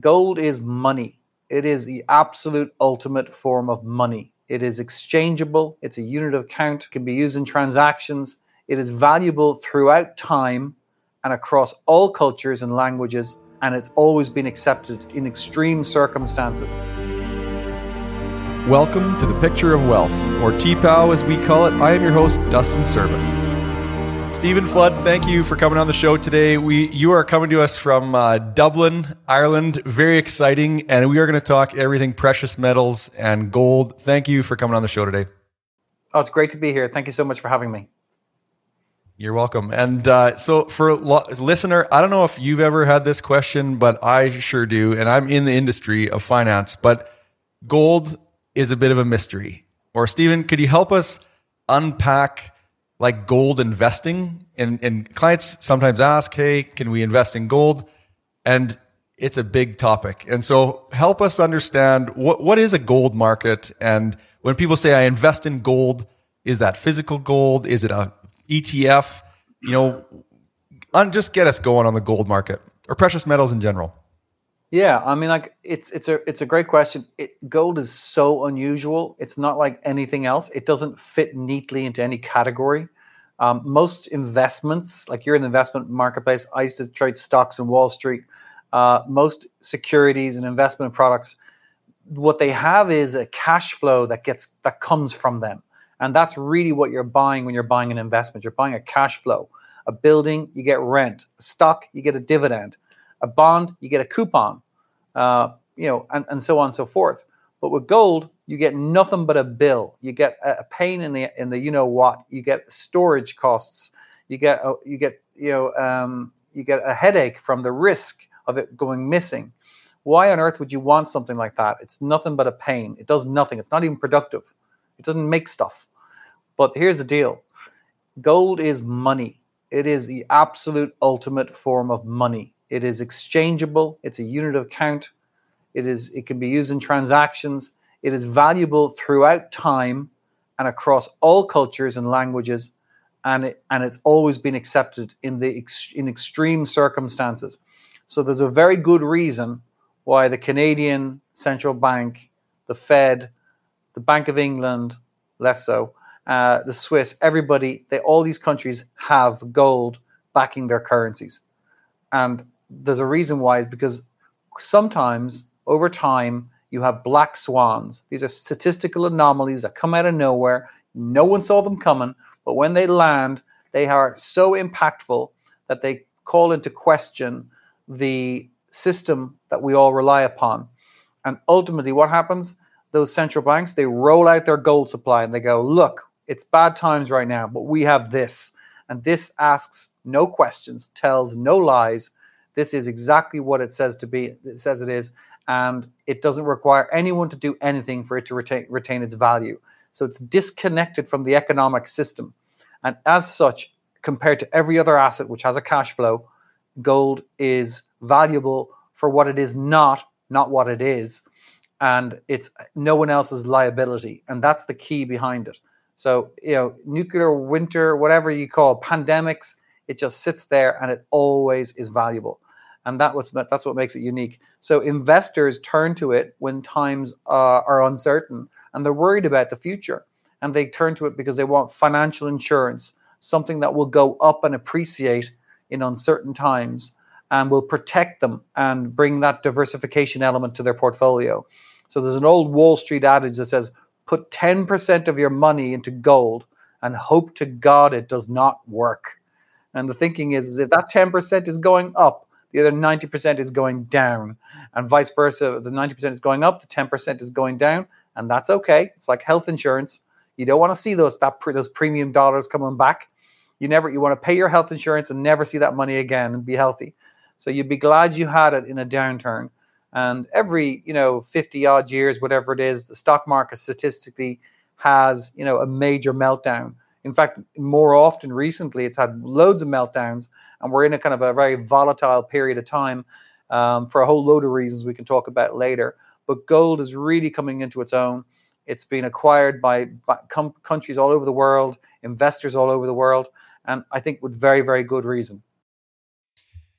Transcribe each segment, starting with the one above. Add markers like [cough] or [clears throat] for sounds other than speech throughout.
Gold is money. It is the absolute ultimate form of money. It is exchangeable. It's a unit of count, it can be used in transactions. It is valuable throughout time and across all cultures and languages, and it's always been accepted in extreme circumstances. Welcome to the Picture of Wealth, or TPOW as we call it. I am your host, Dustin Service. Stephen Flood, thank you for coming on the show today. We you are coming to us from uh, Dublin, Ireland. Very exciting, and we are going to talk everything precious metals and gold. Thank you for coming on the show today. Oh, it's great to be here. Thank you so much for having me. You're welcome. And uh, so, for a lo- listener, I don't know if you've ever had this question, but I sure do, and I'm in the industry of finance. But gold is a bit of a mystery. Or Stephen, could you help us unpack? Like gold investing. And, and clients sometimes ask hey can we invest in gold? And it's a big topic. And so help us understand what, what is a gold market? And when people say i invest in gold is that physical gold? Is it a etf you know just get us going on the gold market or precious metals in general yeah, I mean, like it's it's a it's a great question. It, gold is so unusual. It's not like anything else. It doesn't fit neatly into any category. Um, most investments, like you're in the investment marketplace, I used to trade stocks in Wall Street. Uh, most securities and investment products, what they have is a cash flow that gets that comes from them, and that's really what you're buying when you're buying an investment. You're buying a cash flow. A building, you get rent. A stock, you get a dividend a bond, you get a coupon, uh, you know, and, and so on and so forth. But with gold, you get nothing but a bill. You get a, pain in the in the you know what. You get storage costs. You get a, you get you know um, you get a headache from the risk of it going missing. Why on earth would you want something like that? It's nothing but a pain. It does nothing. It's not even productive. It doesn't make stuff. But here's the deal: gold is money. It is the absolute ultimate form of money. It is exchangeable. It's a unit of account. It is. It can be used in transactions. It is valuable throughout time and across all cultures and languages, and it, and it's always been accepted in the ex, in extreme circumstances. So there's a very good reason why the Canadian central bank, the Fed, the Bank of England, less so, uh, the Swiss, everybody, they all these countries have gold backing their currencies, and there's a reason why is because sometimes over time you have black swans. These are statistical anomalies that come out of nowhere. No one saw them coming, but when they land, they are so impactful that they call into question the system that we all rely upon. And ultimately, what happens? Those central banks they roll out their gold supply and they go, "Look, it's bad times right now, but we have this." And this asks no questions, tells no lies, this is exactly what it says to be. It says it is, and it doesn't require anyone to do anything for it to retain, retain its value. So it's disconnected from the economic system, and as such, compared to every other asset which has a cash flow, gold is valuable for what it is not, not what it is, and it's no one else's liability, and that's the key behind it. So you know, nuclear winter, whatever you call it, pandemics, it just sits there and it always is valuable and that was that's what makes it unique. So investors turn to it when times uh, are uncertain and they're worried about the future, and they turn to it because they want financial insurance, something that will go up and appreciate in uncertain times and will protect them and bring that diversification element to their portfolio. So there's an old Wall Street adage that says, "Put 10% of your money into gold and hope to God it does not work." And the thinking is, is if that 10% is going up, the other 90% is going down, and vice versa. The 90% is going up, the 10% is going down, and that's okay. It's like health insurance. You don't want to see those that those premium dollars coming back. You never you want to pay your health insurance and never see that money again and be healthy. So you'd be glad you had it in a downturn. And every you know 50 odd years, whatever it is, the stock market statistically has you know a major meltdown. In fact, more often recently, it's had loads of meltdowns and we're in a kind of a very volatile period of time um, for a whole load of reasons we can talk about later. But gold is really coming into its own. It's been acquired by, by com- countries all over the world, investors all over the world, and I think with very, very good reason.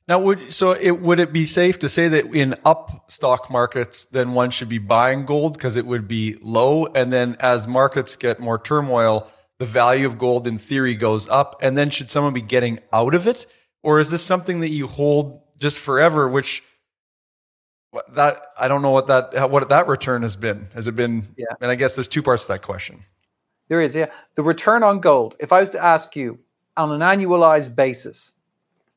Now, would so it would it be safe to say that in up stock markets, then one should be buying gold because it would be low, and then as markets get more turmoil, the value of gold in theory goes up, and then should someone be getting out of it, or is this something that you hold just forever? Which that I don't know what that what that return has been. Has it been? Yeah. And I guess there's two parts to that question. There is, yeah. The return on gold. If I was to ask you on an annualized basis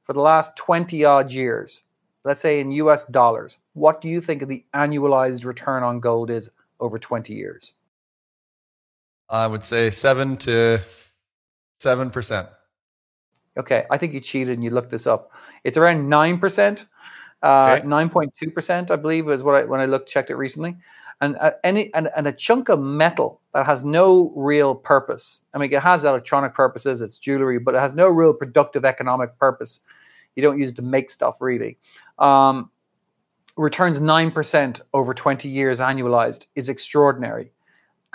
for the last 20 odd years, let's say in US dollars, what do you think of the annualized return on gold is over 20 years? I would say seven to seven percent. Okay, I think you cheated and you looked this up. It's around nine percent, uh, nine point two percent, I believe, is what I when I looked checked it recently. And uh, any and, and a chunk of metal that has no real purpose. I mean, it has electronic purposes, it's jewelry, but it has no real productive economic purpose. You don't use it to make stuff really. Um, returns nine percent over twenty years annualized is extraordinary.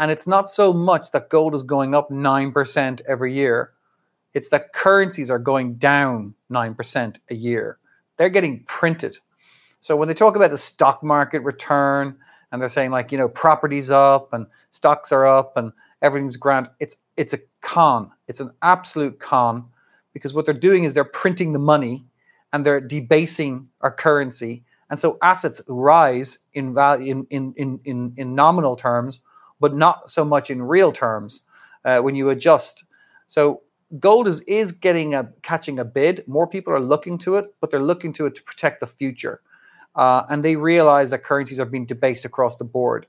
And it's not so much that gold is going up 9% every year, it's that currencies are going down 9% a year. They're getting printed. So when they talk about the stock market return and they're saying like, you know, properties up and stocks are up and everything's grand, it's it's a con. It's an absolute con because what they're doing is they're printing the money and they're debasing our currency. And so assets rise in value in in in, in nominal terms but not so much in real terms uh, when you adjust. So gold is is getting a catching a bid. More people are looking to it, but they're looking to it to protect the future, uh, and they realize that currencies are being debased across the board.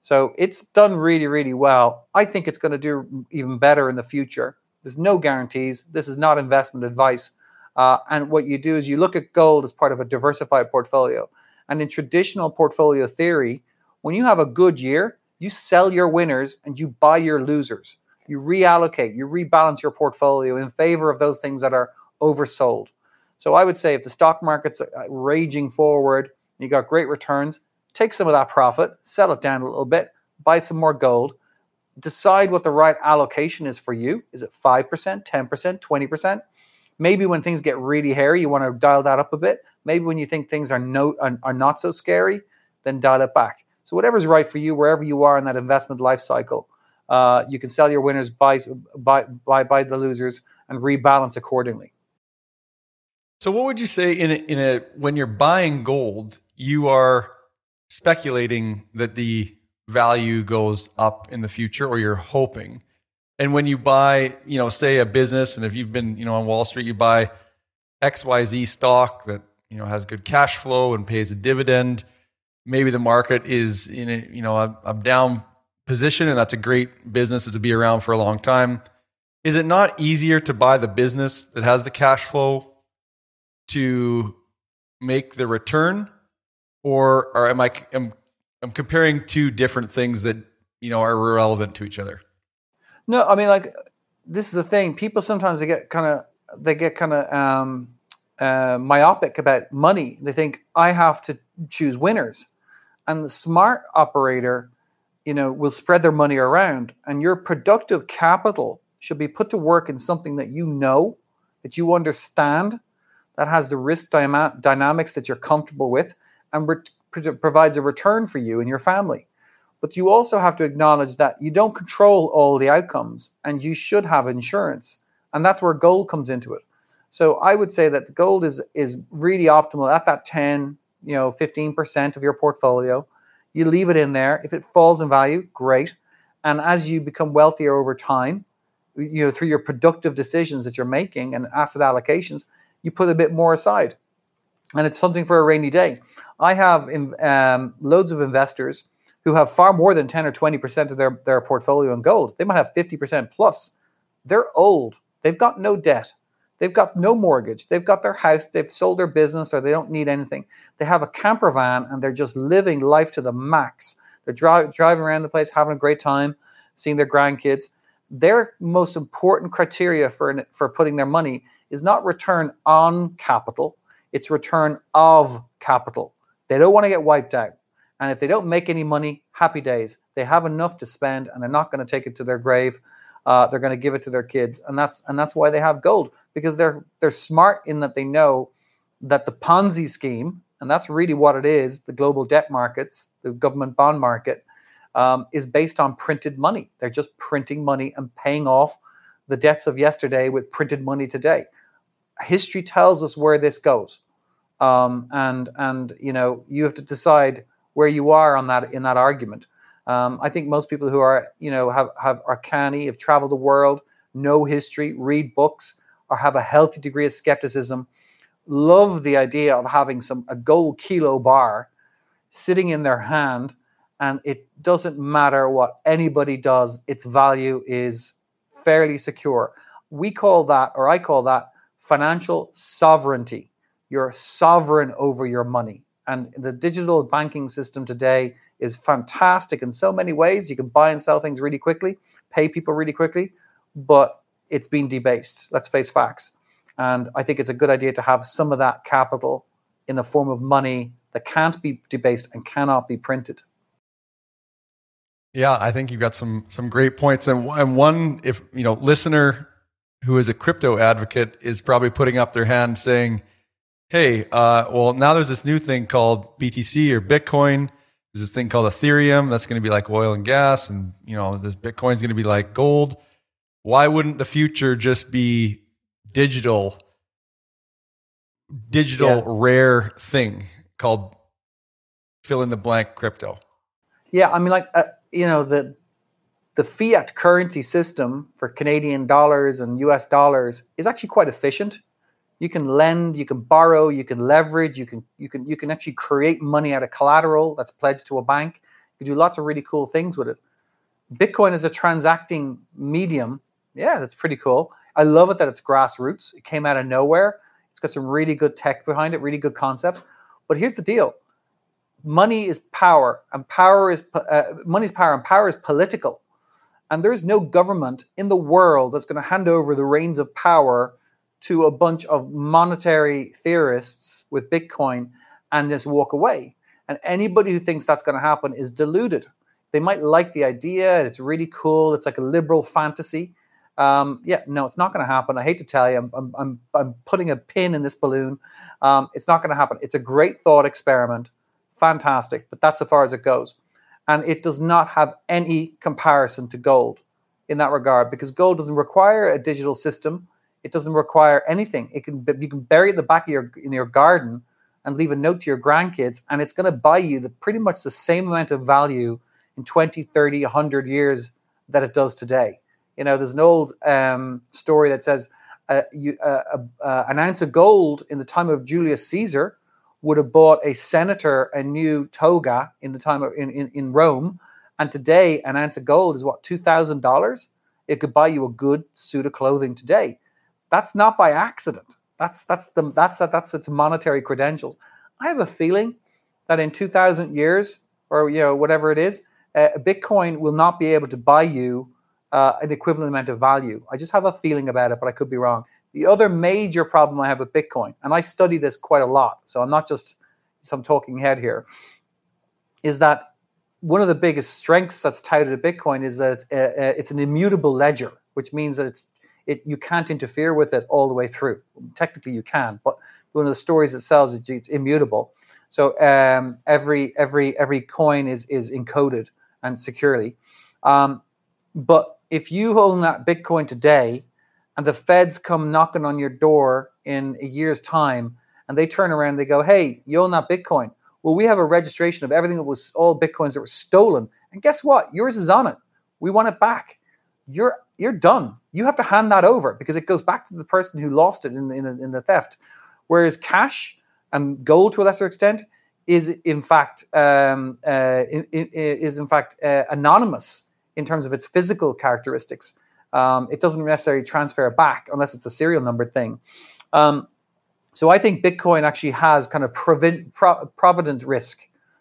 So it's done really, really well. I think it's going to do even better in the future. There's no guarantees. This is not investment advice. Uh, and what you do is you look at gold as part of a diversified portfolio. And in traditional portfolio theory, when you have a good year, you sell your winners and you buy your losers. You reallocate, you rebalance your portfolio in favor of those things that are oversold. So I would say if the stock market's uh, raging forward, you got great returns, take some of that profit, sell it down a little bit, buy some more gold, decide what the right allocation is for you. Is it 5%, 10%, 20%? Maybe when things get really hairy, you want to dial that up a bit. Maybe when you think things are no are, are not so scary, then dial it back. So whatever's right for you, wherever you are in that investment life cycle, uh, you can sell your winners, buy, buy, buy, buy the losers, and rebalance accordingly. So, what would you say in a, in a when you're buying gold, you are speculating that the value goes up in the future, or you're hoping. And when you buy, you know, say a business, and if you've been, you know, on Wall Street, you buy X Y Z stock that you know has good cash flow and pays a dividend maybe the market is in a you know a, a down position and that's a great business to be around for a long time. Is it not easier to buy the business that has the cash flow to make the return? Or, or am i am, i'm comparing two different things that you know are relevant to each other? No i mean like this is the thing. People sometimes they get kind of they get kind of um, uh, myopic about money. They think i have to choose winners and the smart operator you know will spread their money around and your productive capital should be put to work in something that you know that you understand that has the risk dyma- dynamics that you're comfortable with and re- provides a return for you and your family. But you also have to acknowledge that you don't control all the outcomes and you should have insurance and that's where gold comes into it. So i would say that gold is is really optimal at that 10 you know 15% of your portfolio. You leave it in there. If it falls in value great. And as you become wealthier over time you know through your productive decisions that you're making and asset allocations you put a bit more aside. And it's something for a rainy day. I have um, loads of investors who have far more than 10 or 20% of their, their portfolio in gold. They might have 50% plus. They're old. They've got no debt They've got no mortgage. They've got their house. They've sold their business or they don't need anything. They have a camper van and they're just living life to the max. They're dri- driving around the place, having a great time, seeing their grandkids. Their most important criteria for, for putting their money is not return on capital, it's return of capital. They don't want to get wiped out. And if they don't make any money, happy days. They have enough to spend and they're not going to take it to their grave. Uh, they're going to give it to their kids. And that's and that's why they have gold because they're they're smart in that they know that the Ponzi scheme, and that's really what it is, the global debt markets, the government bond market, um, is based on printed money. They're just printing money and paying off the debts of yesterday with printed money today. History tells us where this goes, um, and and you know you have to decide where you are on that in that argument. Um, I think most people who are you know have have are canny, have traveled the world, know history, read books, or have a healthy degree of skepticism, love the idea of having some a gold kilo bar sitting in their hand and it doesn't matter what anybody does, its value is fairly secure. We call that, or I call that, financial sovereignty. You're sovereign over your money. And the digital banking system today is fantastic in so many ways. You can buy and sell things really quickly, pay people really quickly, but it's been debased. Let's face facts. And I think it's a good idea to have some of that capital in the form of money that can't be debased and cannot be printed. Yeah, I think you've got some some great points, and and one if you know listener who is a crypto advocate is probably putting up their hand saying, "Hey, uh, well now there's this new thing called BTC or Bitcoin. There's this thing called Ethereum that's going to be like oil and gas, and you know this Bitcoin's going to be like gold. Why wouldn't the future just be digital, digital yeah. rare thing called fill in the blank crypto?" Yeah, I mean, like. Uh, you know the the fiat currency system for Canadian dollars and US dollars is actually quite efficient. You can lend, you can borrow, you can leverage, you can you can you can actually create money out of collateral that's pledged to a bank. You can do lots of really cool things with it. Bitcoin is a transacting medium. Yeah, that's pretty cool. I love it that it's grassroots. It came out of nowhere. It's got some really good tech behind it, really good concepts. But here's the deal money is power and power is uh, money is power and power is political and there's no government in the world that's going to hand over the reins of power to a bunch of monetary theorists with bitcoin and just walk away. And anybody who thinks that's going to happen is deluded. They might like the idea it's really cool it's like a liberal fantasy. Um, yeah no it's not going to happen. I hate to tell you i'm, I'm, I'm, putting a pin in this balloon. Um, it's not going to happen. It's a great thought experiment fantastic, but that's as far as it goes. And it does not have any comparison to gold in that regard because gold doesn't require a digital system. It doesn't require anything. It can you can bury it in the back of your in your garden and leave a note to your grandkids, and it's going to buy you the pretty much the same amount of value in 20, 30, 100 years that it does today. You know, there's an old um, story that says uh, you, uh, uh, an ounce of gold in the time of Julius Caesar would have bought a senator a new toga in the time of, in, in, in Rome. And today, an ounce of gold is what, $2,000? It could buy you a good suit of clothing today. That's not by accident. That's, that's, the, that's, that's its monetary credentials. I have a feeling that in 2,000 years, or you know whatever it is, uh, Bitcoin will not be able to buy you uh, an equivalent amount of value. I just have a feeling about it, but I could be wrong. The other major problem I have with Bitcoin, and I study this quite a lot, so I'm not just some talking head here, is that one of the biggest strengths that's touted at Bitcoin is that it's, uh, uh, it's an immutable ledger, which means that it's it you can't interfere with it all the way through. Technically, you can, but one of the stories it sells is it's immutable. So um, every every every coin is is encoded and securely. Um, but if you own that Bitcoin today, and the feds come knocking on your door in a year's time and they turn around and they go, Hey, you own that Bitcoin. Well, we have a registration of everything that was all Bitcoins that were stolen. And guess what? Yours is on it. We want it back. You're you're done. You have to hand that over because it goes back to the person who lost it in, in, in the theft. Whereas cash and gold, to a lesser extent, is in fact um, uh, is in fact uh, anonymous in terms of its physical characteristics. Um, it doesn't necessarily transfer back unless it's a serial number thing. Um, so I think Bitcoin actually has kind of pro- provident risk.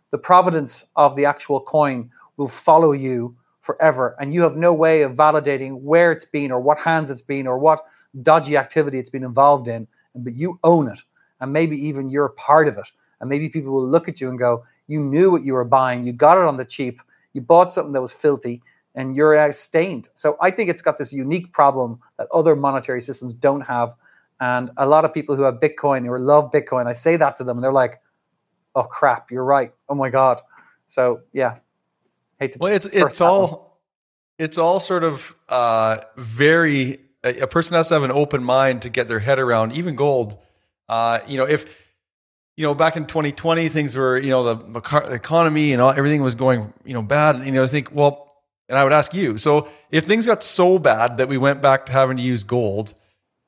The providence of the actual coin will follow you forever, and you have no way of validating where it's been or what hands it's been or what dodgy activity it's been involved in. But you own it, and maybe even you're part of it. And maybe people will look at you and go, "You knew what you were buying. You got it on the cheap. You bought something that was filthy." and you're stained. So I think it's got this unique problem that other monetary systems don't have. And a lot of people who have Bitcoin or love Bitcoin, I say that to them, and they're like, "Oh crap, you're right. Oh my god." So yeah, hate to. Well, it's it's all one. it's all sort of uh, very. A, a person has to have an open mind to get their head around even gold. Uh, you know, if you know, back in 2020, things were, you know, the, the economy and all, everything was going, you know, bad. And, you know, I think, well, and I would ask you, so if things got so bad that we went back to having to use gold,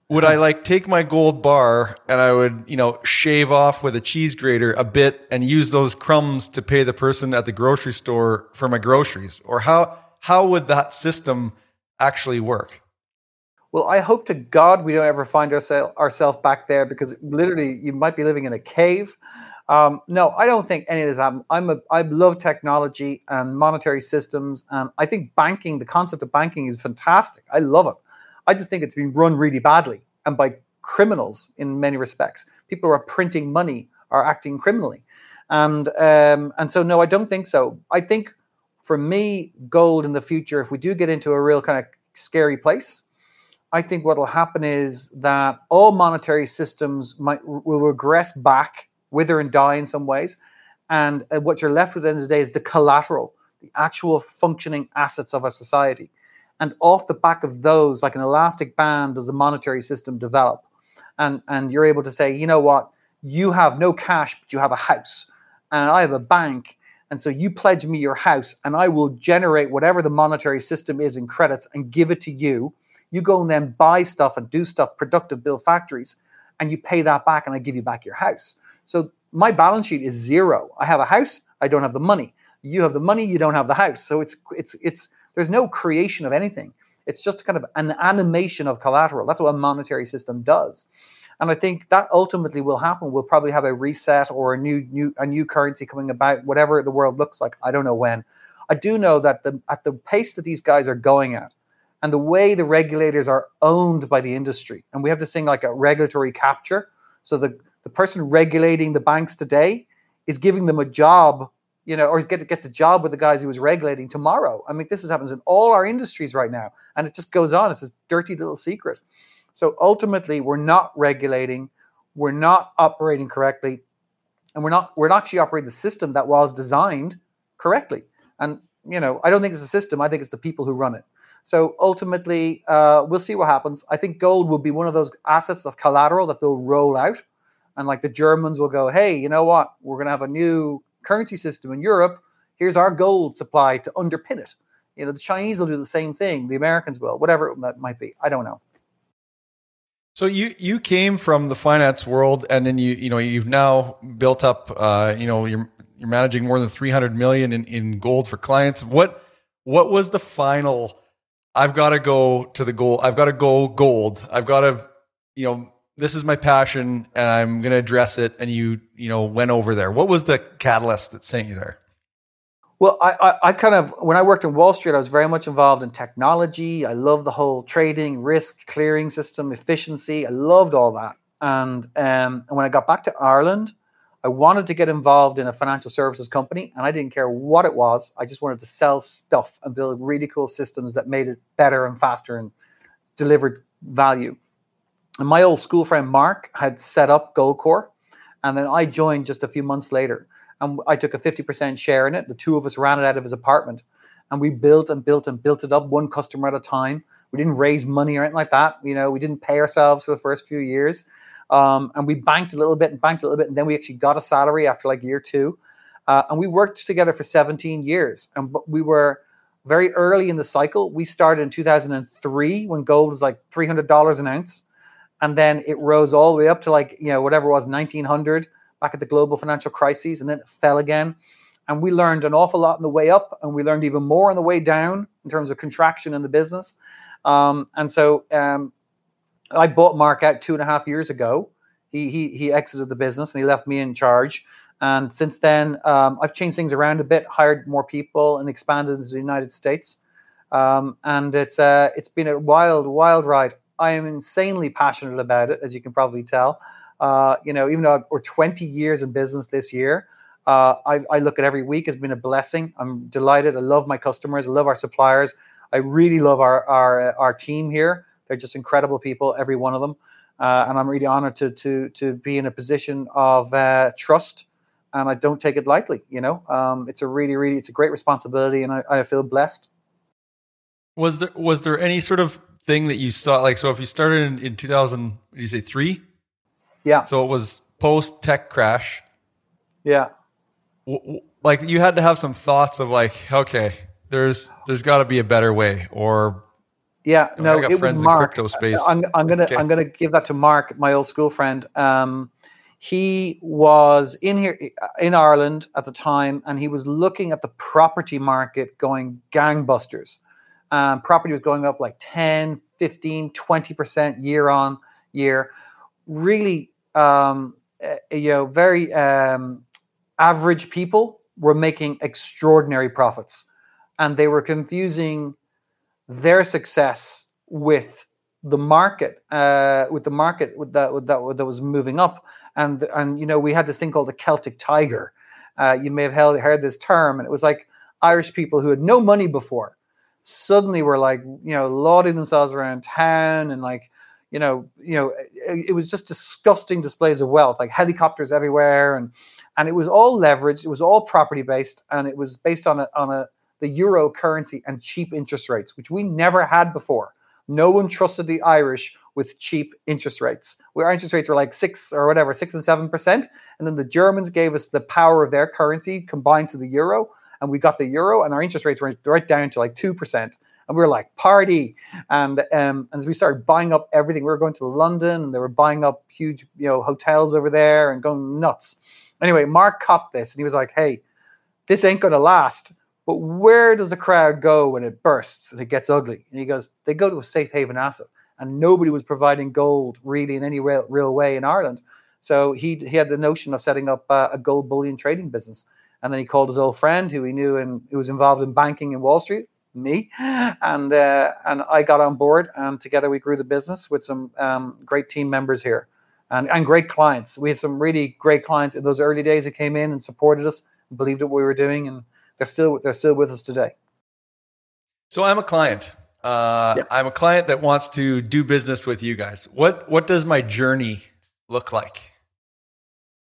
would I like take my gold bar and I would, you know, shave off with a cheese grater a bit and use those crumbs to pay the person at the grocery store for my groceries? Or how, how would that system actually work? Well, I hope to God we don't ever find ourselves ourselves back there because literally you might be living in a cave. Um, no, I don't think any of this happened. I'm a I love technology and monetary systems, and I think banking, the concept of banking, is fantastic. I love it. I just think it's been run really badly and by criminals in many respects. People who are printing money are acting criminally, and um, and so no, I don't think so. I think for me, gold in the future, if we do get into a real kind of scary place, I think what will happen is that all monetary systems might will regress back, wither and die in some ways, and uh, what you're left with at the end of the day is the collateral, the actual functioning assets of a society, and off the back of those, like an elastic band, does the monetary system develop, and and you're able to say, you know what, you have no cash, but you have a house, and I have a bank. And so you pledge me your house, and I will generate whatever the monetary system is in credits and give it to you you go and then buy stuff and do stuff, productive, build factories, and you pay that back, and I give you back your house. So my balance sheet is zero. I have a house, I don't have the money. You have the money, you don't have the house. So it's it's it's there's no creation of anything. It's just kind of an animation of collateral. That's what a monetary system does. And I think that ultimately will happen. We'll probably have a reset or a new new a new currency coming about, whatever the world looks like. I don't know when. I do know that the at the pace that these guys are going at, and the way the regulators are owned by the industry. And we have this thing like a regulatory capture. So the, the person regulating the banks today is giving them a job, you know, or get, gets a job with the guys he was regulating tomorrow. I mean, this is, happens in all our industries right now. And it just goes on. It's this dirty little secret. So ultimately, we're not regulating, we're not operating correctly, and we're not we're not actually operating the system that was designed correctly. And you know, I don't think it's a system. I think it's the people who run it. So ultimately, uh, we'll see what happens. I think gold will be one of those assets that's collateral that they'll roll out. And like the Germans will go, hey, you know what? We're going to have a new currency system in Europe. Here's our gold supply to underpin it. You know, the Chinese will do the same thing. The Americans will, whatever it might be. I don't know. So you you came from the finance world, and then you you know you've now built up. Uh, you know, you're you're managing more than three hundred million in, in gold for clients. What what was the final I've got to go to the goal. I've got to go gold. I've got to, you know, this is my passion and I'm going to address it. And you, you know, went over there. What was the catalyst that sent you there? Well, I, I, I, kind of, when I worked in Wall Street, I was very much involved in technology. I love the whole trading, risk, clearing system, efficiency. I loved all that. And, um, and when I got back to Ireland, I wanted to get involved in a financial services company, and I didn't care what it was. I just wanted to sell stuff and build really cool systems that made it better and faster and delivered value. And my old school friend Mark had set up GoldCore, and then I joined just a few months later, and I took a fifty percent share in it. The two of us ran it out of his apartment, and we built and built and built it up one customer at a time. We didn't raise money or anything like that. You know, we didn't pay ourselves for the first few years um, and we banked a little bit and banked a little bit, and then we actually got a salary after like year two. Uh, and we worked together for 17 years. And we were very early in the cycle. We started in 2003 when gold was like $300 an ounce. And then it rose all the way up to like, you know, whatever it was, 1900 back at the global financial crises. And then it fell again. And we learned an awful lot on the way up. And we learned even more on the way down in terms of contraction in the business. Um, and so um, I bought Mark out two and a half years ago. He he he exited the business and he left me in charge. And since then, um, I've changed things around a bit, hired more people, and expanded into the United States. Um, and it's uh, it's been a wild, wild ride. I am insanely passionate about it, as you can probably tell. Uh, you know, even though we're 20 years in business this year, uh, I, I, look at every week as being a blessing. I'm delighted. I love my customers. I love our suppliers. I really love our our our team here. They're just incredible people, every one of them. uh, and I'm really honored to to to be in a position of uh, trust, and I don't take it lightly. You know, um, it's a really really it's a great responsibility, and I, I feel blessed. Was there was there any sort of thing that you saw like so if you started in, in 2000 did you say three? Yeah. So it was post tech crash. Yeah. Like you had to have some thoughts of like okay there's there's got to be a better way or yeah no it was mark. crypto space. I'm, I'm gonna okay. i'm gonna give that to mark my old school friend. Um he was in here in ireland at the time and he was looking at the property market going gangbusters um, property was going up like 10, 15, 20% year on year. Really, um, uh, you know, very um, average people were making extraordinary profits. And they were confusing their success with the market, uh, with the market that, that, that was moving up. And, and, you know, we had this thing called the Celtic tiger. Uh, you may have heard this term, and it was like Irish people who had no money before suddenly were like you know lauding themselves around town and like you know you know it, it, was just disgusting displays of wealth like helicopters everywhere and and it was all leveraged it was all property based and it was based on a on a the euro currency and cheap interest rates which we never had before. No one trusted the irish with cheap interest rates where interest rates were like six or whatever six and seven percent and then the germans gave us the power of their currency combined to the euro and we got the euro, and our interest rates went right down to like two percent. And we were like party, and um, and as we started buying up everything, we were going to London, and they were buying up huge, you know, hotels over there, and going nuts. Anyway, Mark copped this, and he was like, "Hey, this ain't going to last." But where does the crowd go when it bursts and it gets ugly? And he goes, they go to a safe haven asset. And nobody was providing gold really in any real, real way in Ireland. So he, he had the notion of setting up uh, a gold bullion trading business. And then he called his old friend who he knew and who was involved in banking in Wall Street, me, and uh, and I got on board. And together we grew the business with some um, great team members here, and and great clients. We had some really great clients in those early days who came in and supported us, and believed what we were doing, and they're still they're still with us today. So I'm a client. Uh, I'm a client that wants to do business with you guys. What what does my journey look like?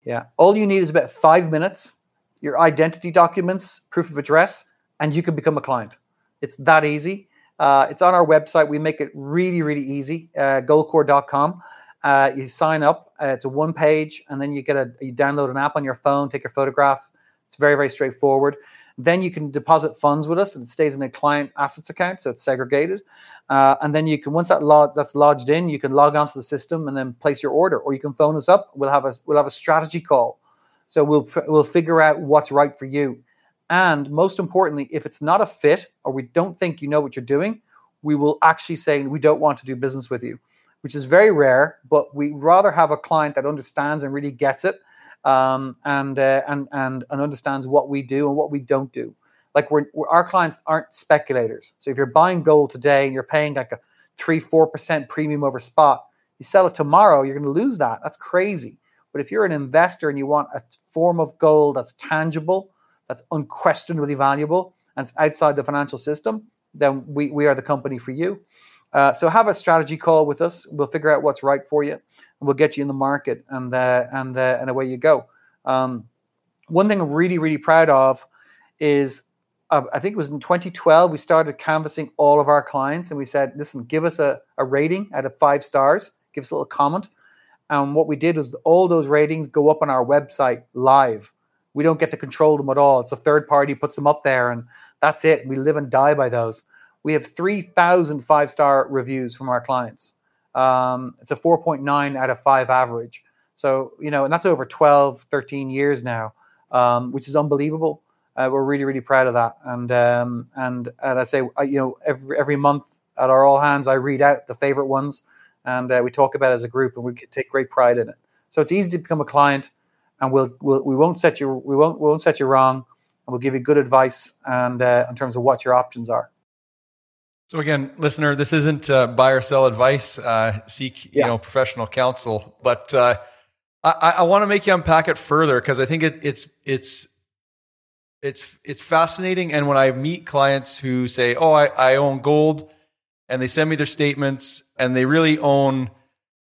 Yeah, all you need is about five minutes your identity documents, proof of address, and you can become a client. It's that easy. Uh, it's on our website. We make it really, really easy. Uh, goldcore.com. Uh, you sign up. Uh, it's a one page, and then you get a you download an app on your phone, take your photograph. It's very, very straightforward. Then you can deposit funds with us, and it stays in a client assets account, so it's segregated. Uh, and then you can once that log that's lodged in, you can log onto the system and then place your order, or you can phone us up. We'll have a we'll have a strategy call so we'll we'll figure out what's right for you. And most importantly, if it's not a fit or we don't think you know what you're doing, we will actually say we don't want to do business with you, which is very rare. But we rather have a client that understands and really gets it, um, and uh, and and and understands what we do and what we don't do. Like we're, we're, our clients aren't speculators. So if you're buying gold today and you're paying like a three four percent premium over spot, you sell it tomorrow, you're going to lose that. That's crazy. But if you're an investor and you want a form of gold that's tangible, that's unquestionably valuable, and it's outside the financial system, then we, we are the company for you. Uh, so have a strategy call with us. We'll figure out what's right for you, and we'll get you in the market, and uh, and uh, and away you go. Um, one thing I'm really really proud of is uh, I think it was in 2012 we started canvassing all of our clients, and we said, listen, give us a, a rating out of five stars, give us a little comment, and what we did was all those ratings go up on our website live. We don't get to control them at all. It's a third party puts them up there, and that's it. We live and die by those. We have 3,000 five star reviews from our clients. Um, it's a 4.9 out of 5 average. So, you know, and that's over 12, 13 years now, um, which is unbelievable. Uh, we're really, really proud of that. And um, and and I say, you know, every every month at our all hands, I read out the favorite ones and uh, we talk about it as a group, and we take great pride in it. So it's easy to become a client, and we'll, we'll we won't set you we won't we won't set you wrong, and we'll give you good advice and uh, in terms of what your options are. So again, listener, this isn't uh, buy or sell advice. Uh, seek yeah. you know professional counsel, but uh, I, I want to make you unpack it further because I think it, it's it's it's it's fascinating. And when I meet clients who say, "Oh, I, I own gold," and they send me their statements and they really own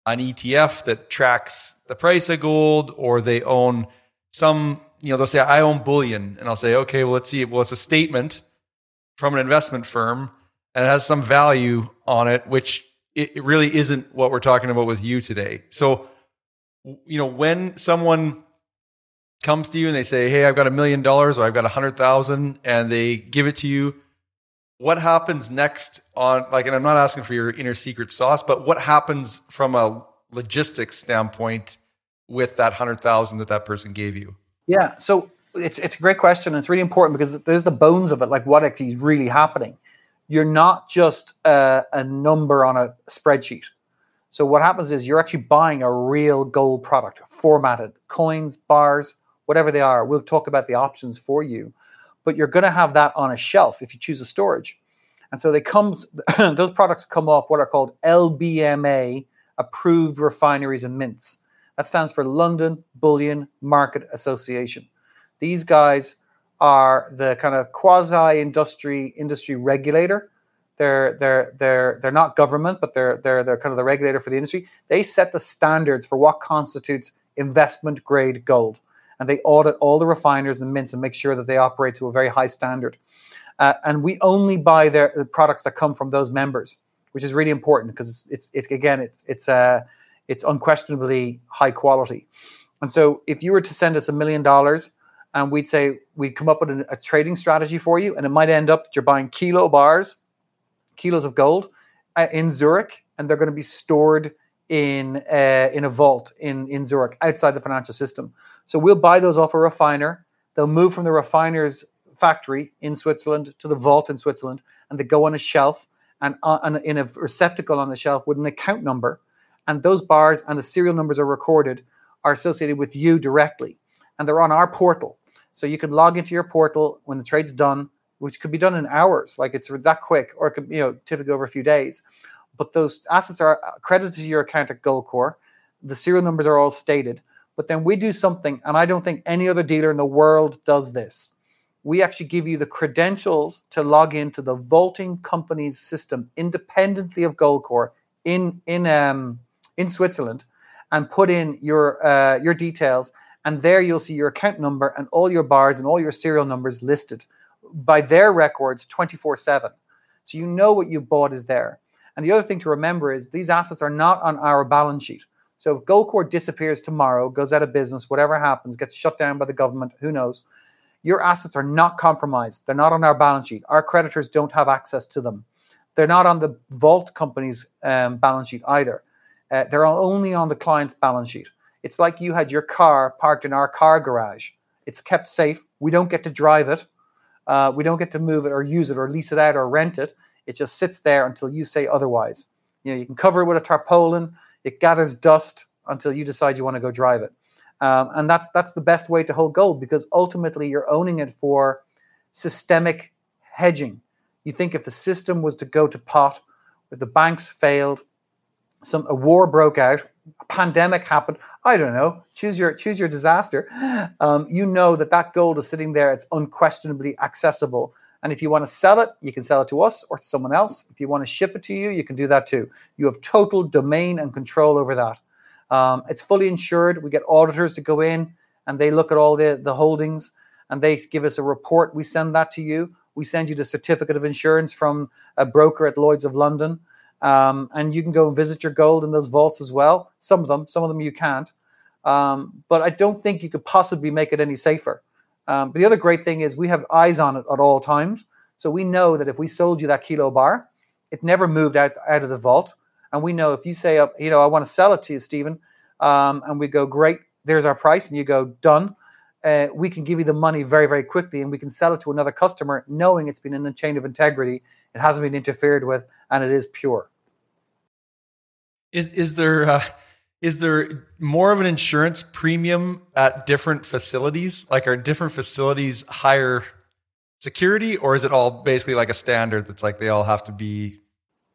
an ETF that tracks the price of gold, or they own some, you know, they'll say, I own bullion. And I'll say, okay, well, let's see. Well, it's a statement from an investment firm and it has some value on it, which it really isn't what we're talking about with you today. So, you know, when someone comes to you and they say, Hey, I've got a million dollars or I've got a hundred thousand and they give it to you, what happens next on like, and I'm not asking for your inner secret sauce, but what happens from a logistics standpoint with that hundred thousand that that person gave you? Yeah. So it's, it's a great question. And it's really important because there's the bones of it, like what actually is really happening. You're not just a, a number on a spreadsheet. So what happens is you're actually buying a real gold product, formatted coins, bars, whatever they are. We'll talk about the options for you, but you're going to have that on a shelf if you choose a storage. And so they comes [clears throat] those products come off what are called LBMA approved refineries and mints. That stands for London Bullion Market Association. These guys are the kind of quasi industry industry regulator. They're they're they're they're not government, but they're they're they're kind of the regulator for the industry. They set the standards for what constitutes investment grade gold, and they audit all the refiners and mints and make sure that they operate to a very high standard. Uh, and we only buy their the products that come from those members, which is really important because it's it's, it's again it's it's uh, it's unquestionably high quality. And so, if you were to send us a million dollars and we'd say we'd come up with a, a, trading strategy for you, and it might end up that you're buying kilo bars, kilos of gold uh, in Zurich, and they're going to be stored in uh, in a vault in in Zurich outside the financial system. So we'll buy those off a refiner. They'll move from the refiner's factory in Switzerland to the vault in Switzerland, and they go on a shelf and, uh, and in a receptacle on the shelf with an account number, and those bars and the serial numbers are recorded are associated with you directly, and they're on our portal. So you can log into your portal when the trade's done, which could be done in hours, like it's that quick, or it could, you know, typically over a few days. But those assets are credited to your account at GoldCore. The serial numbers are all stated. But then we do something, and I don't think any other dealer in the world does this. We actually give you the credentials to log into the vaulting company's system independently of GoldCore in in um, in Switzerland, and put in your uh, your details and there you'll see your account number and all your bars and all your serial numbers listed by their records 24 7. So you know what you bought is there. And the other thing to remember is these assets are not on our balance sheet. So if GoldCore disappears tomorrow, goes out of business, whatever happens, gets shut down by the government, who knows? Your assets are not compromised. They're not on our balance sheet. Our creditors don't have access to them. They're not on the vault company's um, balance sheet either. Uh, they're only on the client's balance sheet. It's like you had your car parked in our car garage. It's kept safe. We don't get to drive it. Uh, we don't get to move it or use it or lease it out or rent it. It just sits there until you say otherwise. You know, you can cover it with a tarpaulin. It gathers dust until you decide you want to go drive it. Um, and that's that's the best way to hold gold because ultimately you're owning it for systemic hedging. You think if the system was to go to pot, if the banks failed, some a war broke out, a pandemic happened. I don't know. Choose your choose your disaster. Um, you know that that gold is sitting there. It's unquestionably accessible. And if you want to sell it, you can sell it to us or to someone else. If you want to ship it to you, you can do that too. You have total domain and control over that. Um, it's fully insured. We get auditors to go in and they look at all the, the holdings and they give us a report. We send that to you. We send you the certificate of insurance from a broker at Lloyd's of London. Um, and you can go and visit your gold in those vaults as well. Some of them, some of them you can't. Um, but I don't think you could possibly make it any safer. Um, but the other great thing is we have eyes on it at all times. So we know that if we sold you that kilo bar, it never moved out, out of the vault. And we know if you say, uh, you know, I want to sell it to you, Stephen, um, and we go, great, there's our price, and you go, done. Uh, we can give you the money very, very quickly, and we can sell it to another customer, knowing it's been in a chain of integrity, it hasn't been interfered with, and it is pure. Is is there uh, is there more of an insurance premium at different facilities? Like, are different facilities higher security, or is it all basically like a standard that's like they all have to be?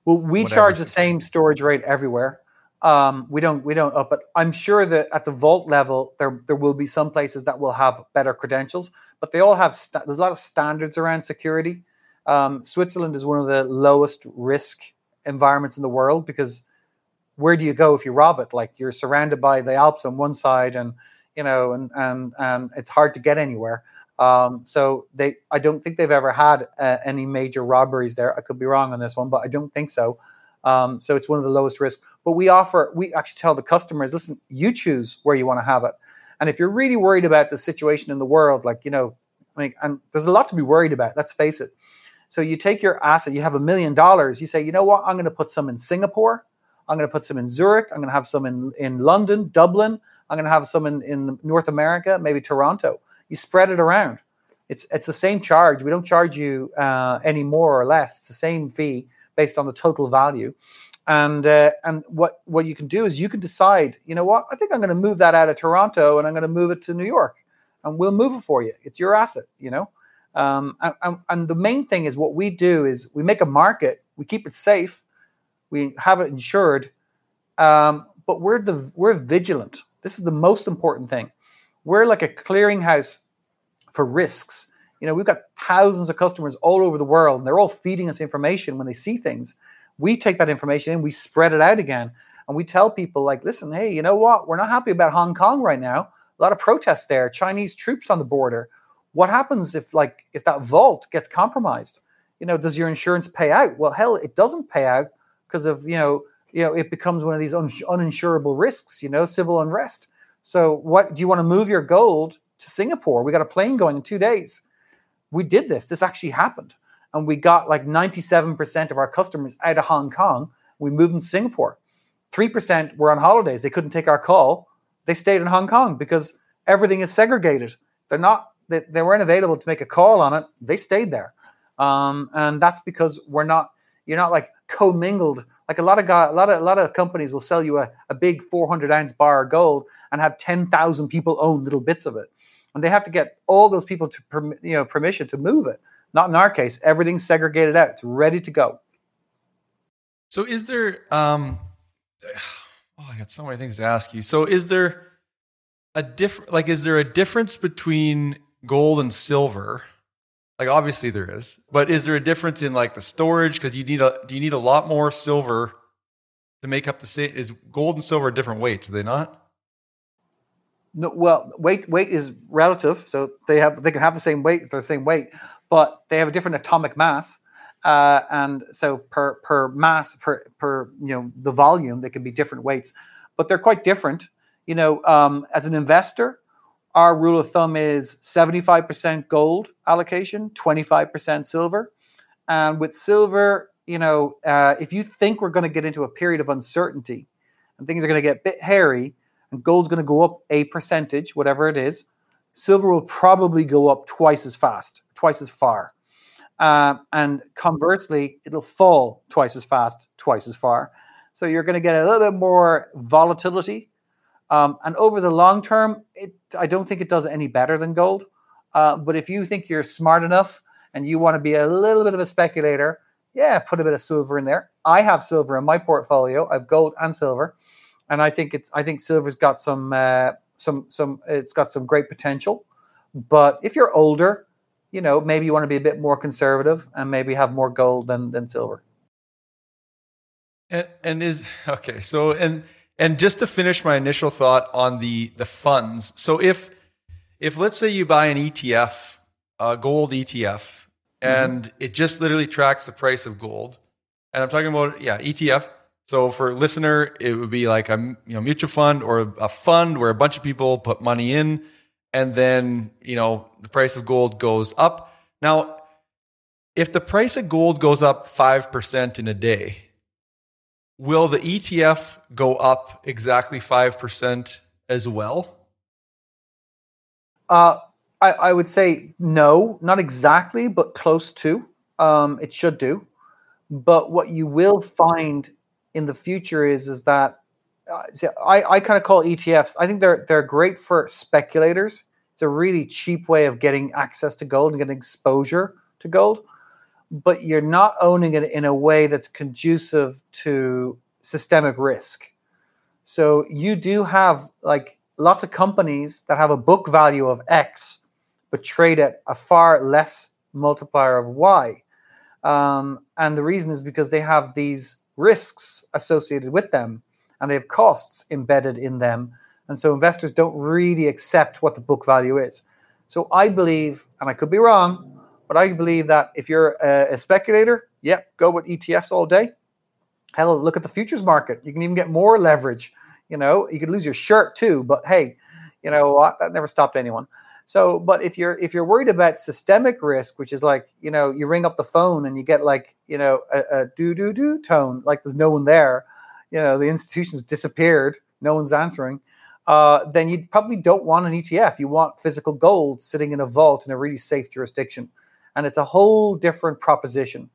Well, we charge the same storage rate everywhere. Um, we don't we don't up, but I'm sure that at the vault level there there will be some places that will have better credentials, but they all have st- there's a lot of standards around security. Um, Switzerland is one of the lowest risk environments in the world because where do you go if you rob it? Like you're surrounded by the Alps on one side, and you know, and and and it's hard to get anywhere. Um, so they, I don't think they've ever had uh, any major robberies there. I could be wrong on this one, but I don't think so. Um, so it's one of the lowest risk. But we offer, we actually tell the customers, listen, you choose where you want to have it. And if you're really worried about the situation in the world, like you know, like, and there's a lot to be worried about. Let's face it. So you take your asset, you have a million dollars. You say, you know what? I'm going to put some in Singapore. I'm going to put some in Zurich. I'm going to have some in in London, Dublin. I'm going to have some in, in North America, maybe Toronto you spread it around. It's it's the same charge. We don't charge you uh, any more or less. It's the same fee based on the total value. And uh, and what what you can do is you can decide. You know what? I think I'm going to move that out of Toronto and I'm going to move it to New York, and we'll move it for you. It's your asset. You know. Um, and, and the main thing is what we do is we make a market. We keep it safe. We have it insured. Um, but we're the we're vigilant. This is the most important thing we're like a clearinghouse for risks. You know, we've got thousands of customers all over the world, and they're all feeding us information when they see things. We take that information and we spread it out again. And we tell people, like, listen, hey, you know what? We're not happy about Hong Kong right now. A lot of protests there, Chinese troops on the border. What happens if, like, if that vault gets compromised? You know, does your insurance pay out? Well, hell, it doesn't pay out because of, you know, you know, it becomes one of these un- uninsurable risks, you know, civil unrest. So, what do you want to move your gold to Singapore? We got a plane going in two days. We did this. This actually happened. And we got like 97% of our customers out of Hong Kong. We moved them to Singapore. 3% were on holidays. They couldn't take our call. They stayed in Hong Kong because everything is segregated. They're not, they, they weren't available to make a call on it. They stayed there. Um, and that's because we're not, you're not like commingled. Like a lot of guy, a lot of a lot of companies will sell you a, a big 400 ounce bar of gold and have 10,000 people own little bits of it. And they have to get all those people to you know permission to move it. Not in our case. Everything's segregated out. It's ready to go. So is there um oh I got so many things to ask you. So is there a different like is there a difference between gold and silver? Like obviously there is, but is there a difference in like the storage because you need a do you need a lot more silver to make up the same is gold and silver different weights, are they not? No, well, weight weight is relative, so they have they can have the same weight, they're the same weight, but they have a different atomic mass, uh, and so per per mass per per you know the volume, they can be different weights, but they're quite different. You know, um, as an investor, our rule of thumb is seventy five percent gold allocation, twenty five percent silver, and with silver, you know, uh, if you think we're going to get into a period of uncertainty and things are going to get a bit hairy and gold's going to go up a percentage, whatever it is, silver will probably go up twice as fast, twice as far. Uh, and conversely, it'll fall twice as fast, twice as far. So you're going to get a little bit more volatility. Um, and over the long term, it, I don't think it does any better than gold. Uh, but if you think you're smart enough and you want to be a little bit of a speculator, yeah, put a bit of silver in there. I have silver in my portfolio. I have gold and silver and I think it's I think silver's got some uh, some some it's got some great potential. But if you're older, you know maybe you want to be a bit more conservative and maybe have more gold than than silver. And, and is okay. So and and just to finish my initial thought on the the funds. So if if let's say you buy an ETF, a gold ETF, and mm-hmm. it just literally tracks the price of gold, and I'm talking about yeah ETF so for listener, it would be like a you know mutual fund or a fund where a bunch of people put money in, and then you know the price of gold goes up. Now, if the price of gold goes up five percent in a day, will the ETF go up exactly five percent as well? Uh, I, I, would say no, not exactly, but close to. Um, it should do. But what you will find in the future is is that uh, I, I kind of call ETFs. I think they're they're great for speculators. It's a really cheap way of getting access to gold and getting exposure to gold, but you're not owning it in a way that's conducive to systemic risk. So you do have like lots of companies that have a book value of X, but trade at a far less multiplier of Y. Um, and the reason is because they have these risks associated with them. and they have costs embedded in them. And so investors don't really accept what the book value is. So I believe, and I could be wrong, but I believe that if you're a, a speculator, yeah, go with ETFs all day. Hell, look at the futures market. You can even get more leverage. You know, you could lose your shirt too, but hey, you know what? That never stopped anyone. So, but if you're if you're worried about systemic risk, which is like you know you ring up the phone and you get like you know a, a do do do tone, like there's no one there, you know the institution's disappeared, no one's answering, uh, then you probably don't want an ETF. You want physical gold sitting in a vault in a really safe jurisdiction, and it's a whole different proposition.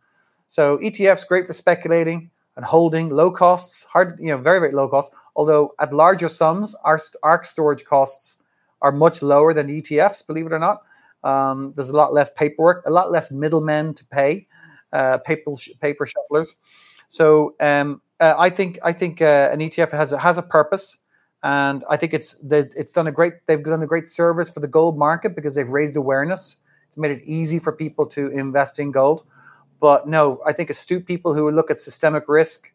So ETFs great for speculating and holding, low costs, hard you know very very low costs. Although at larger sums, our ARC storage costs are much lower than ETFs, believe it or not. Um, there's a lot less paperwork, a lot less middlemen to pay, uh, paper paper shufflers. So um, uh, I think I think uh, an ETF has a, has a purpose, and I think it's it's done a great they've done a great service for the gold market because they've raised awareness. It's made it easy for people to invest in gold. But no, I think astute people who look at systemic risk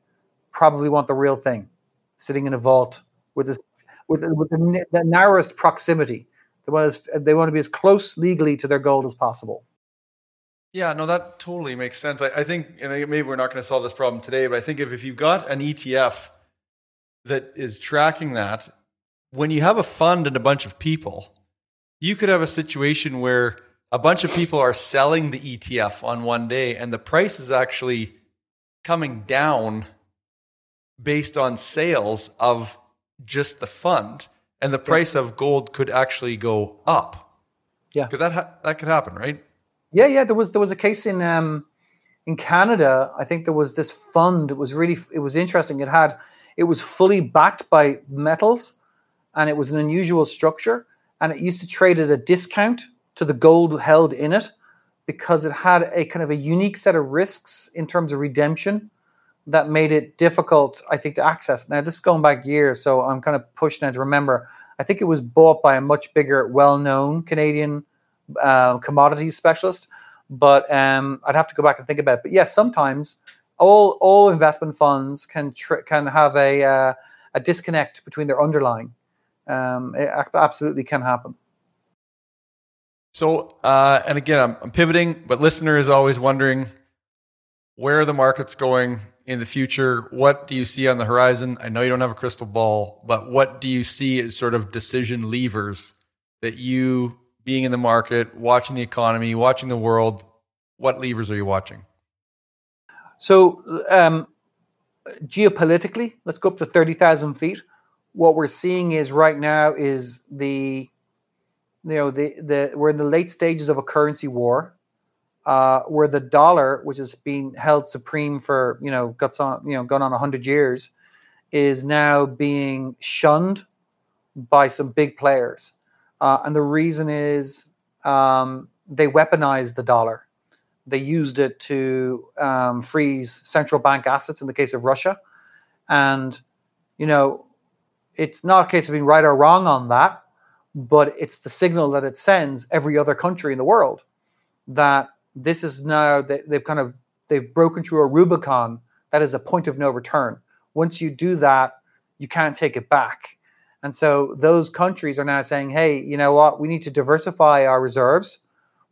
probably want the real thing, sitting in a vault with this with, with the, the, narrowest proximity. They want, as, they want to be as close legally to their gold as possible. Yeah, no, that totally makes sense. I, I think, and maybe we're not going to solve this problem today, but I think if, if you've got an ETF that is tracking that, when you have a fund and a bunch of people, you could have a situation where a bunch of people are selling the ETF on one day and the price is actually coming down based on sales of just the fund, and the price yeah. of gold could actually go up. Yeah, because that ha- that could happen, right? Yeah, yeah. There was there was a case in um, in Canada. I think there was this fund. It was really it was interesting. It had it was fully backed by metals, and it was an unusual structure. And it used to trade at a discount to the gold held in it because it had a kind of a unique set of risks in terms of redemption that made it difficult, I think, to access. Now, this is going back years, so I'm kind of pushing it to remember. I think it was bought by a much bigger, well-known Canadian uh, commodities specialist, but um, I'd have to go back and think about it. But yes, sometimes all all investment funds can tr- can have a uh, a disconnect between their underlying. Um, it absolutely can happen. So, uh, and again, I'm, I'm pivoting, but listener is always wondering where are the markets going in the future? What do you see on the horizon? I know you don't have a crystal ball, but what do you see as sort of decision levers that you, being in the market, watching the economy, watching the world, what levers are you watching? So, um, geopolitically, let's go up to 30,000 feet. What we're seeing is right now is the, you know, the, the, we're in the late stages of a currency war uh, where the dollar, which has been held supreme for you know got on you know gone on hundred years, is now being shunned by some big players, uh, and the reason is um, they weaponized the dollar. They used it to um, freeze central bank assets in the case of Russia, and you know it's not a case of being right or wrong on that, but it's the signal that it sends every other country in the world that this is now they, they've kind of they've broken through a Rubicon that is a point of no return. Once you do that, you can't take it back. And so those countries are now saying, hey, you know what? We need to diversify our reserves.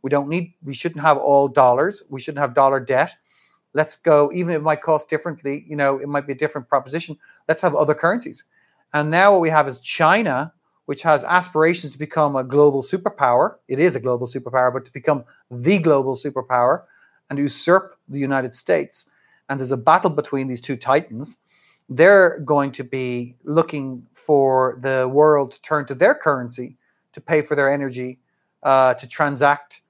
We don't need, we shouldn't have all dollars. We shouldn't have dollar debt. Let's go, even if it might cost differently, you know, it might be a different proposition. Let's have other currencies. And now what we have is China which has aspirations to become a global superpower. It is a global superpower, but to become the global superpower and usurp the United States. And there's a battle between these two titans. They're going to be looking for the world to turn to their currency to pay for their energy, uh, to transact.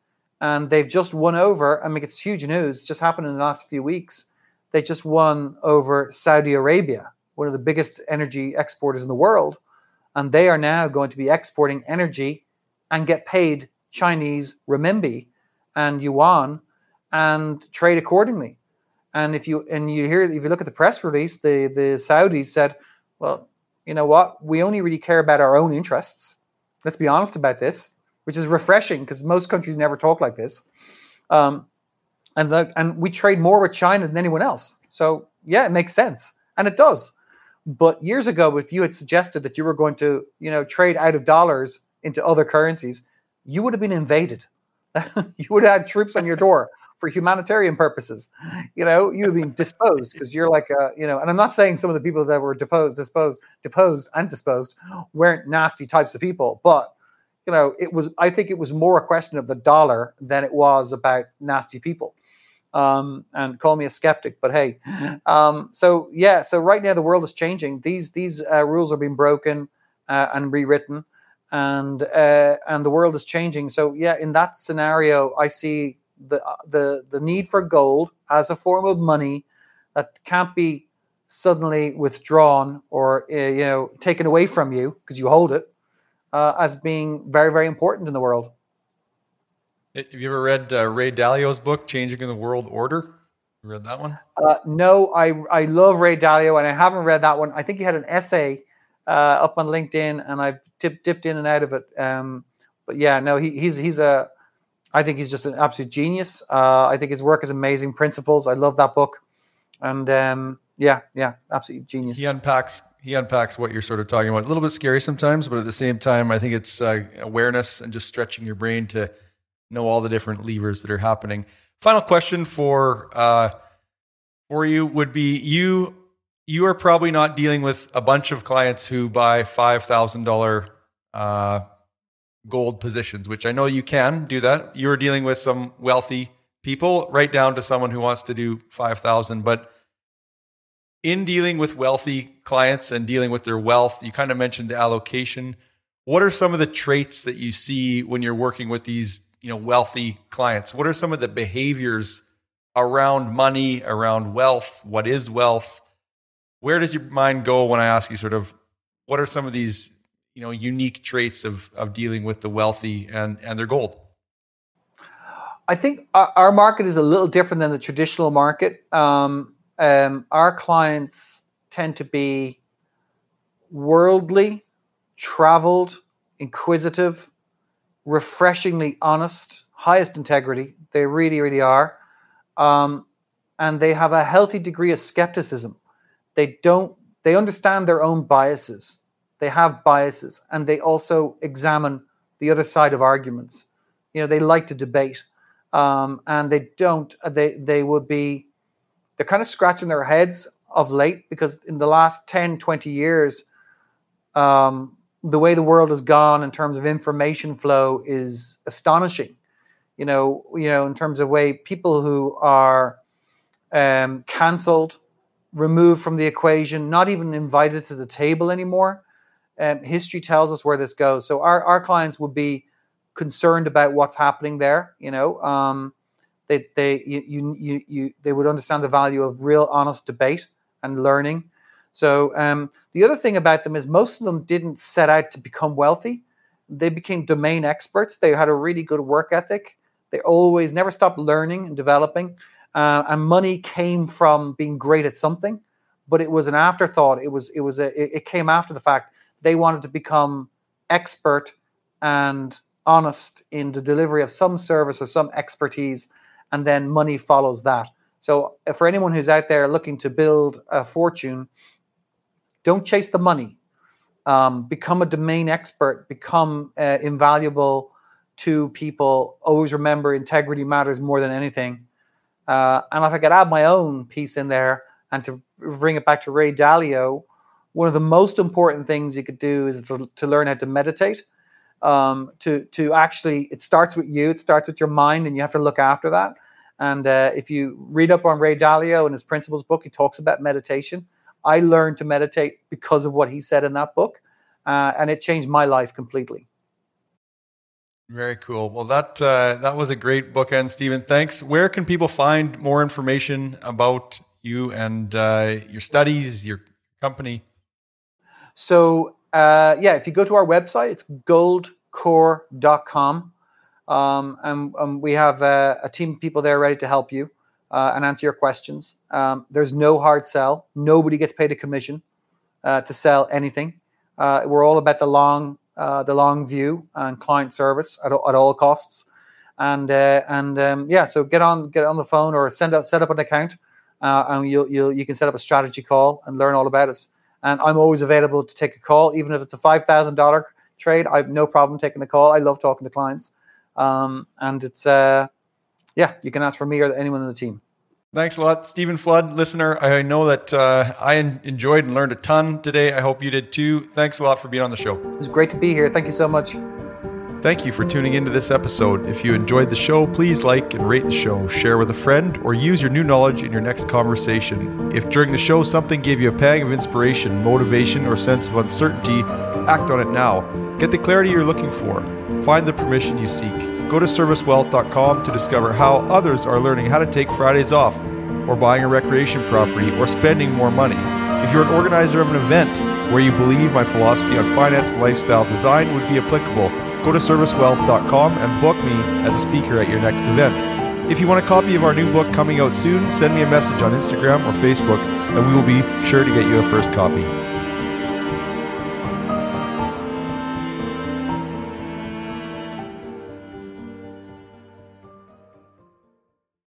And they've just won over, I mean, it's huge news, just happened in the last few weeks. They just won over Saudi Arabia, one of the biggest energy exporters in the world and they are now going to be exporting energy and get paid Chinese renminbi and yuan and trade accordingly. And if you and you hear if you look at the press release, the the Saudis said, "Well, you know what? We only really care about our own interests. Let's be honest about this," which is refreshing because most countries never talk like this. Um, and the, and we trade more with China than anyone else. So yeah, it makes sense, and it does. But years ago, if you had suggested that you were going to, you know, trade out of dollars into other currencies, you would have been invaded. [laughs] you would have had troops on your door for humanitarian purposes. You know, you've been disposed because you're like a, you know, and I'm not saying some of the people that were deposed, disposed, deposed, and disposed weren't nasty types of people, but you know, it was. I think it was more a question of the dollar than it was about nasty people. Um, and call me a skeptic, but hey, um, so yeah, so right now the world is changing. These these uh, rules are being broken uh, and rewritten, and uh, and the world is changing. So yeah, in that scenario, I see the the the need for gold as a form of money that can't be suddenly withdrawn or uh, you know taken away from you because you hold it uh, as being very very important in the world. Have you ever read uh, Ray Dalio's book Changing the World Order? You read that one? Uh, no, I I love Ray Dalio and I haven't read that one. I think he had an essay uh, up on LinkedIn and I've dipped dipped in and out of it. Um, but yeah, no, he, he's he's a I think he's just an absolute genius. Uh, I think his work is amazing. Principles. I love that book. And um, yeah, yeah, absolutely genius. He unpacks he unpacks what you're sort of talking about. A little bit scary sometimes, but at the same time, I think it's uh, awareness and just stretching your brain to know all the different levers that are happening. Final question for uh, for you would be you you are probably not dealing with a bunch of clients who buy five thousand uh, gold positions, which I know you can do that. You're dealing with some wealthy people, right down to someone who wants to do 5,000. But in dealing with wealthy clients and dealing with their wealth, you kind of mentioned the allocation. What are some of the traits that you see when you're working with these, you know, wealthy clients? What are some of the behaviors around money, around wealth? What is wealth? Where does your mind go when I ask you sort of what are some of these you know unique traits of of dealing with the wealthy and and their gold? I think our market is a little different than the traditional market. Um, um, our clients tend to be worldly, traveled, inquisitive, refreshingly honest, highest integrity. They really, really are. Um, and they have a healthy degree of skepticism. They don't, they understand their own biases they have biases and they also examine the other side of arguments. You know, they like to debate, um, and they don't. They they would be they're kind of scratching their heads of late because in the last 10, 20 years, um, the way the world has gone in terms of information flow is astonishing. You know, you know, in terms of way people who are um, cancelled, removed from the equation, not even invited to the table anymore um, history tells us where this goes. So our, our clients would be concerned about what's happening there. You know, um, they they you, you you they would understand the value of real honest debate and learning. So um, the other thing about them is most of them didn't set out to become wealthy. They became domain experts. They had a really good work ethic. They always never stopped learning and developing. Uh, and money came from being great at something, but it was an afterthought. It was it was a it, it came after the fact they wanted to become expert and honest in the delivery of some service or some expertise, and then money follows that. So, uh, for anyone who's out there looking to build a fortune, don't chase the money. Um, become a domain expert. Become uh, invaluable to people. Always remember integrity matters more than anything. Uh, and if I could add my own piece in there and to bring it back to Ray Dalio, one of the most important things you could do is to, to learn how to meditate. Um, to to actually, it starts with you. It starts with your mind, and you have to look after that. And uh, if you read up on Ray Dalio and his Principles book, he talks about meditation. I learned to meditate because of what he said in that book, uh, and it changed my life completely. Very cool. Well, that uh, that was a great bookend, Stephen. Thanks. Where can people find more information about you and uh, your studies, your company? So uh, yeah, if you go to our website, it's goldcore.com. Um, and, and, we have a, a, team of people there ready to help you uh, and answer your questions. Um, there's no hard sell. Nobody gets paid a commission uh, to sell anything. Uh, we're all about the long, uh, the long view and client service at, at all costs. And uh, and um, yeah, so get on get on the phone or send up set up an account, and you'll, you'll you can set up a strategy call and learn all about us. and I'm always available to take a call, even if it's a five thousand dollar trade. I have no problem taking the call. I love talking to clients, um, and it's uh, yeah, you can ask for me or anyone on the team. Thanks a lot, Stephen Flood, listener. I know that uh, I enjoyed and learned a ton today. I hope you did too. Thanks a lot for being on the show. It was great to be here. Thank you so much. Thank you for tuning into this episode. If you enjoyed the show, please like and rate the show, share with a friend, or use your new knowledge in your next conversation. If during the show something gave you a pang of inspiration, motivation, or sense of uncertainty, act on it now. Get the clarity you're looking for. Find the permission you seek. Go to servicewealth.com to discover how others are learning how to take Fridays off, or buying a recreation property, or spending more money. If you're an organizer of an event where you believe my philosophy on finance and lifestyle design would be applicable, go to servicewealth.com and book me as a speaker at your next event. If you want a copy of our new book coming out soon, send me a message on Instagram or Facebook, and we will be sure to get you a first copy.